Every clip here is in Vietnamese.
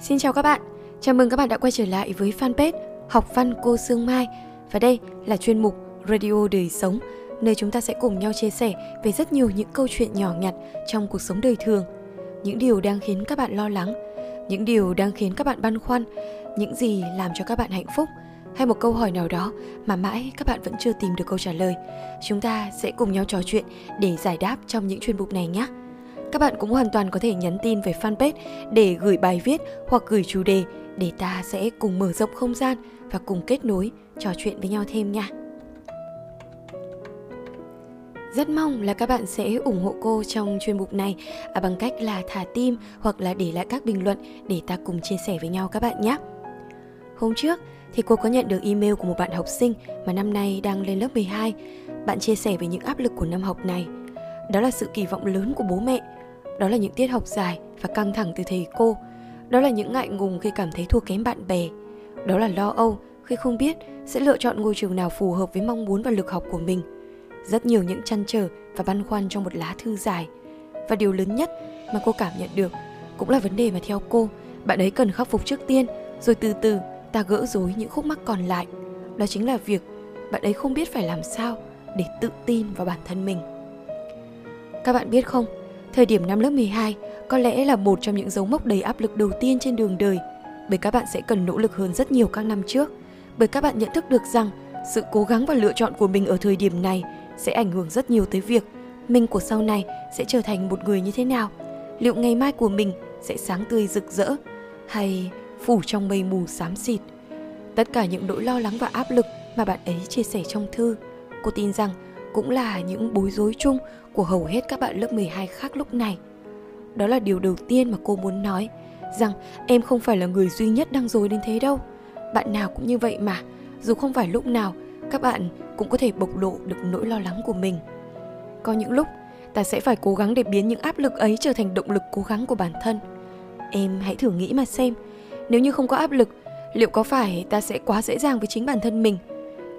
Xin chào các bạn, chào mừng các bạn đã quay trở lại với fanpage Học văn cô Sương Mai Và đây là chuyên mục Radio Đời Sống Nơi chúng ta sẽ cùng nhau chia sẻ về rất nhiều những câu chuyện nhỏ nhặt trong cuộc sống đời thường Những điều đang khiến các bạn lo lắng Những điều đang khiến các bạn băn khoăn Những gì làm cho các bạn hạnh phúc hay một câu hỏi nào đó mà mãi các bạn vẫn chưa tìm được câu trả lời. Chúng ta sẽ cùng nhau trò chuyện để giải đáp trong những chuyên mục này nhé. Các bạn cũng hoàn toàn có thể nhắn tin về fanpage để gửi bài viết hoặc gửi chủ đề để ta sẽ cùng mở rộng không gian và cùng kết nối trò chuyện với nhau thêm nha. Rất mong là các bạn sẽ ủng hộ cô trong chuyên mục này à, bằng cách là thả tim hoặc là để lại các bình luận để ta cùng chia sẻ với nhau các bạn nhé. Hôm trước thì cô có nhận được email của một bạn học sinh mà năm nay đang lên lớp 12. Bạn chia sẻ về những áp lực của năm học này. Đó là sự kỳ vọng lớn của bố mẹ đó là những tiết học dài và căng thẳng từ thầy cô. Đó là những ngại ngùng khi cảm thấy thua kém bạn bè. Đó là lo âu khi không biết sẽ lựa chọn ngôi trường nào phù hợp với mong muốn và lực học của mình. Rất nhiều những chăn trở và băn khoăn trong một lá thư dài. Và điều lớn nhất mà cô cảm nhận được cũng là vấn đề mà theo cô, bạn ấy cần khắc phục trước tiên, rồi từ từ ta gỡ rối những khúc mắc còn lại. Đó chính là việc bạn ấy không biết phải làm sao để tự tin vào bản thân mình. Các bạn biết không, Thời điểm năm lớp 12 có lẽ là một trong những dấu mốc đầy áp lực đầu tiên trên đường đời, bởi các bạn sẽ cần nỗ lực hơn rất nhiều các năm trước, bởi các bạn nhận thức được rằng sự cố gắng và lựa chọn của mình ở thời điểm này sẽ ảnh hưởng rất nhiều tới việc mình của sau này sẽ trở thành một người như thế nào, liệu ngày mai của mình sẽ sáng tươi rực rỡ hay phủ trong mây mù xám xịt. Tất cả những nỗi lo lắng và áp lực mà bạn ấy chia sẻ trong thư, cô tin rằng cũng là những bối rối chung của hầu hết các bạn lớp 12 khác lúc này. Đó là điều đầu tiên mà cô muốn nói, rằng em không phải là người duy nhất đang dối đến thế đâu. Bạn nào cũng như vậy mà, dù không phải lúc nào các bạn cũng có thể bộc lộ được nỗi lo lắng của mình. Có những lúc ta sẽ phải cố gắng để biến những áp lực ấy trở thành động lực cố gắng của bản thân. Em hãy thử nghĩ mà xem, nếu như không có áp lực, liệu có phải ta sẽ quá dễ dàng với chính bản thân mình?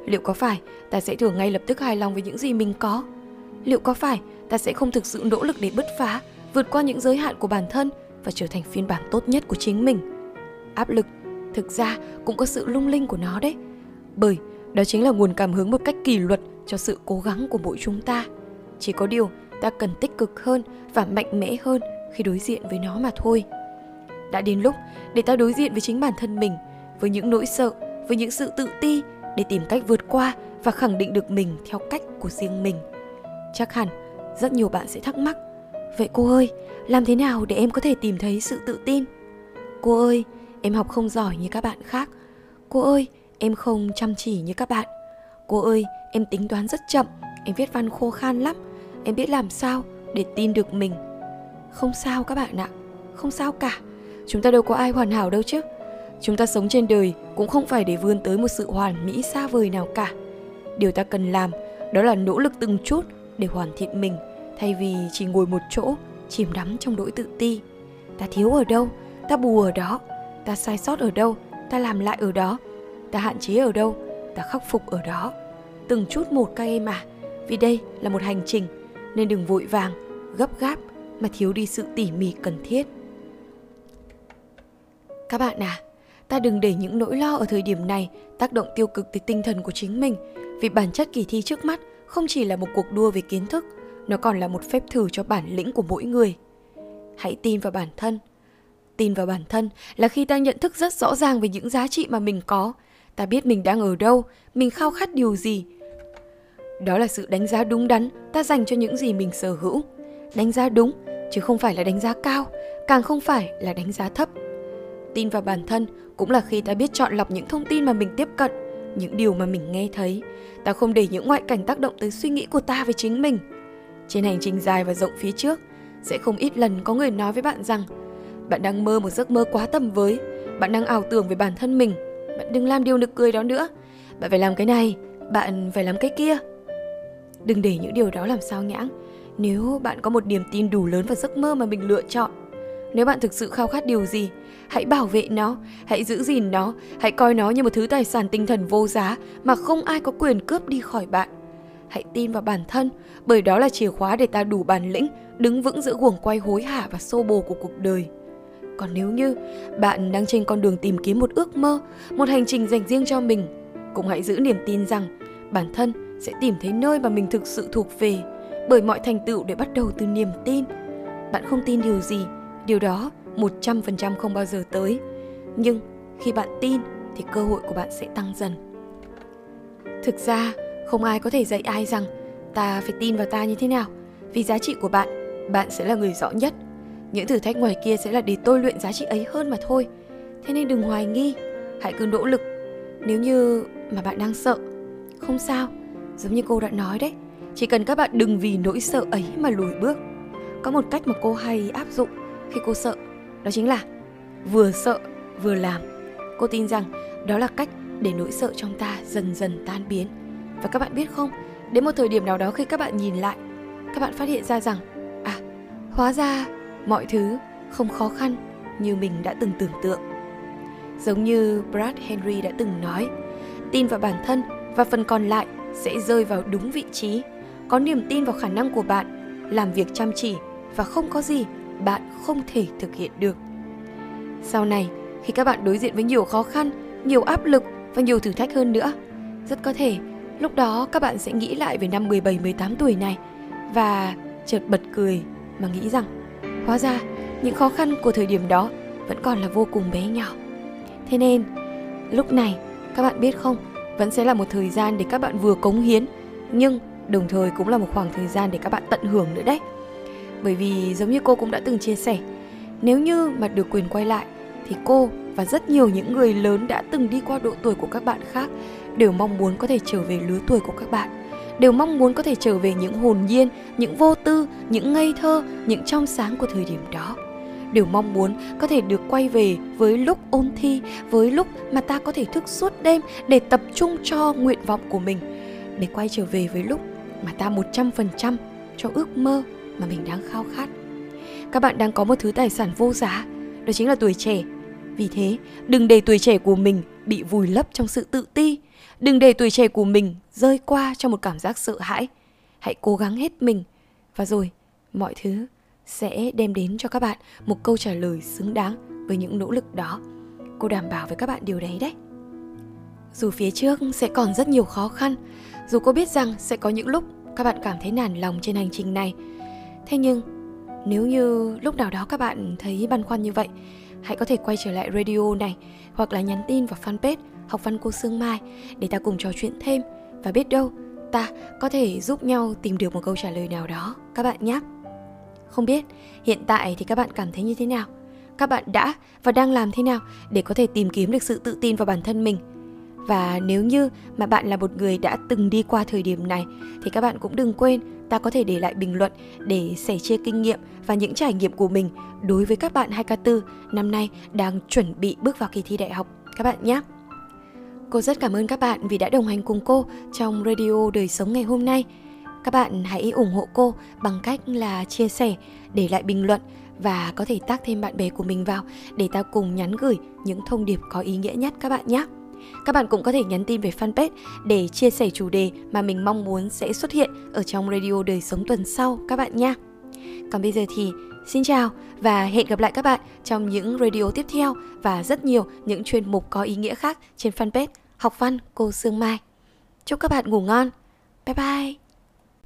Liệu có phải ta sẽ thường ngay lập tức hài lòng với những gì mình có? liệu có phải ta sẽ không thực sự nỗ lực để bứt phá, vượt qua những giới hạn của bản thân và trở thành phiên bản tốt nhất của chính mình? Áp lực, thực ra cũng có sự lung linh của nó đấy. Bởi đó chính là nguồn cảm hứng một cách kỷ luật cho sự cố gắng của mỗi chúng ta. Chỉ có điều ta cần tích cực hơn và mạnh mẽ hơn khi đối diện với nó mà thôi. Đã đến lúc để ta đối diện với chính bản thân mình, với những nỗi sợ, với những sự tự ti để tìm cách vượt qua và khẳng định được mình theo cách của riêng mình. Chắc hẳn rất nhiều bạn sẽ thắc mắc Vậy cô ơi, làm thế nào để em có thể tìm thấy sự tự tin? Cô ơi, em học không giỏi như các bạn khác. Cô ơi, em không chăm chỉ như các bạn. Cô ơi, em tính toán rất chậm Em viết văn khô khan lắm. Em biết làm sao để tin được mình. Không sao các bạn ạ Không sao cả. Chúng ta đâu có ai hoàn hảo đâu chứ. Chúng ta sống trên đời cũng không phải để vươn tới một sự hoàn mỹ xa vời nào cả. Điều ta cần làm đó là nỗ lực từng chút để hoàn thiện mình, thay vì chỉ ngồi một chỗ, chìm đắm trong nỗi tự ti. Ta thiếu ở đâu, ta bù ở đó. Ta sai sót ở đâu, ta làm lại ở đó. Ta hạn chế ở đâu, ta khắc phục ở đó. Từng chút một các em à vì đây là một hành trình, nên đừng vội vàng, gấp gáp mà thiếu đi sự tỉ mỉ cần thiết. Các bạn à ta đừng để những nỗi lo ở thời điểm này tác động tiêu cực tới tinh thần của chính mình, vì bản chất kỳ thi trước mắt không chỉ là một cuộc đua về kiến thức, nó còn là một phép thử cho bản lĩnh của mỗi người. Hãy tin vào bản thân. Tin vào bản thân là khi ta nhận thức rất rõ ràng về những giá trị mà mình có. Ta biết mình đang ở đâu, mình khao khát điều gì. Đó là sự đánh giá đúng đắn ta dành cho những gì mình sở hữu. Đánh giá đúng, chứ không phải là đánh giá cao, càng không phải là đánh giá thấp tin vào bản thân cũng là khi ta biết chọn lọc những thông tin mà mình tiếp cận, những điều mà mình nghe thấy. Ta không để những ngoại cảnh tác động tới suy nghĩ của ta về chính mình. Trên hành trình dài và rộng phía trước, sẽ không ít lần có người nói với bạn rằng, bạn đang mơ một giấc mơ quá tầm với, bạn đang ảo tưởng về bản thân mình, bạn đừng làm điều nực cười đó nữa. Bạn phải làm cái này, bạn phải làm cái kia. Đừng để những điều đó làm sao nhãng. Nếu bạn có một niềm tin đủ lớn vào giấc mơ mà mình lựa chọn nếu bạn thực sự khao khát điều gì hãy bảo vệ nó hãy giữ gìn nó hãy coi nó như một thứ tài sản tinh thần vô giá mà không ai có quyền cướp đi khỏi bạn hãy tin vào bản thân bởi đó là chìa khóa để ta đủ bản lĩnh đứng vững giữa guồng quay hối hả và xô bồ của cuộc đời Còn nếu như bạn đang trên con đường tìm kiếm một ước mơ, một hành trình dành riêng cho mình, cũng hãy giữ niềm tin rằng bản thân sẽ tìm thấy nơi mà mình thực sự thuộc về bởi mọi thành tựu để bắt đầu từ niềm tin. Bạn không tin điều gì, điều đó 100% không bao giờ tới. Nhưng khi bạn tin thì cơ hội của bạn sẽ tăng dần. Thực ra, không ai có thể dạy ai rằng ta phải tin vào ta như thế nào, vì giá trị của bạn, bạn sẽ là người rõ nhất. Những thử thách ngoài kia sẽ là để tôi luyện giá trị ấy hơn mà thôi. Thế nên đừng hoài nghi, hãy cứ nỗ lực. Nếu như mà bạn đang sợ, không sao, giống như cô đã nói đấy, chỉ cần các bạn đừng vì nỗi sợ ấy mà lùi bước. Có một cách mà cô hay áp dụng khi cô sợ, đó chính là vừa sợ vừa làm. Cô tin rằng đó là cách để nỗi sợ trong ta dần dần tan biến. Và các bạn biết không, đến một thời điểm nào đó khi các bạn nhìn lại, các bạn phát hiện ra rằng à, hóa ra mọi thứ không khó khăn như mình đã từng tưởng tượng. Giống như Brad Henry đã từng nói, tin vào bản thân và phần còn lại sẽ rơi vào đúng vị trí. Có niềm tin vào khả năng của bạn, làm việc chăm chỉ và không có gì bạn không thể thực hiện được. Sau này, khi các bạn đối diện với nhiều khó khăn, nhiều áp lực và nhiều thử thách hơn nữa, rất có thể lúc đó các bạn sẽ nghĩ lại về năm 17 18 tuổi này và chợt bật cười mà nghĩ rằng hóa ra những khó khăn của thời điểm đó vẫn còn là vô cùng bé nhỏ. Thế nên, lúc này các bạn biết không, vẫn sẽ là một thời gian để các bạn vừa cống hiến nhưng đồng thời cũng là một khoảng thời gian để các bạn tận hưởng nữa đấy. Bởi vì giống như cô cũng đã từng chia sẻ, nếu như mà được quyền quay lại thì cô và rất nhiều những người lớn đã từng đi qua độ tuổi của các bạn khác đều mong muốn có thể trở về lứa tuổi của các bạn đều mong muốn có thể trở về những hồn nhiên những vô tư những ngây thơ những trong sáng của thời điểm đó. Đều mong muốn có thể được quay về với lúc ôn thi với lúc mà ta có thể thức suốt đêm để tập trung cho nguyện vọng của mình để quay trở về với lúc mà ta 100% cho ước mơ mà mình đang khao khát. Các bạn đang có một thứ tài sản vô giá, đó chính là tuổi trẻ. Vì thế, đừng để tuổi trẻ của mình bị vùi lấp trong sự tự ti. Đừng để tuổi trẻ của mình rơi qua trong một cảm giác sợ hãi. Hãy cố gắng hết mình, và rồi mọi thứ sẽ đem đến cho các bạn một câu trả lời xứng đáng với những nỗ lực đó. Cô đảm bảo với các bạn điều đấy đấy. Dù phía trước sẽ còn rất nhiều khó khăn, dù cô biết rằng sẽ có những lúc các bạn cảm thấy nản lòng trên hành trình này thế nhưng, nếu như lúc nào đó các bạn thấy băn khoăn như vậy, hãy có thể quay trở lại radio này hoặc là nhắn tin vào fanpage học văn cô Sương Mai để ta cùng trò chuyện thêm và biết đâu, ta có thể giúp nhau tìm được một câu trả lời nào đó, các bạn nhé. Không biết, hiện tại thì các bạn cảm thấy như thế nào? Các bạn đã và đang làm thế nào để có thể tìm kiếm được sự tự tin vào bản thân mình? Và nếu như mà bạn là một người đã từng đi qua thời điểm này thì các bạn cũng đừng quên ta có thể để lại bình luận để sẻ chia kinh nghiệm và những trải nghiệm của mình đối với các bạn 2K4 năm nay đang chuẩn bị bước vào kỳ thi đại học các bạn nhé. Cô rất cảm ơn các bạn vì đã đồng hành cùng cô trong radio đời sống ngày hôm nay. Các bạn hãy ủng hộ cô bằng cách là chia sẻ, để lại bình luận và có thể tác thêm bạn bè của mình vào để ta cùng nhắn gửi những thông điệp có ý nghĩa nhất các bạn nhé. Các bạn cũng có thể nhắn tin về fanpage để chia sẻ chủ đề mà mình mong muốn sẽ xuất hiện ở trong radio đời sống tuần sau các bạn nha. Còn bây giờ thì xin chào và hẹn gặp lại các bạn trong những radio tiếp theo và rất nhiều những chuyên mục có ý nghĩa khác trên fanpage Học văn cô Sương Mai. Chúc các bạn ngủ ngon. Bye bye.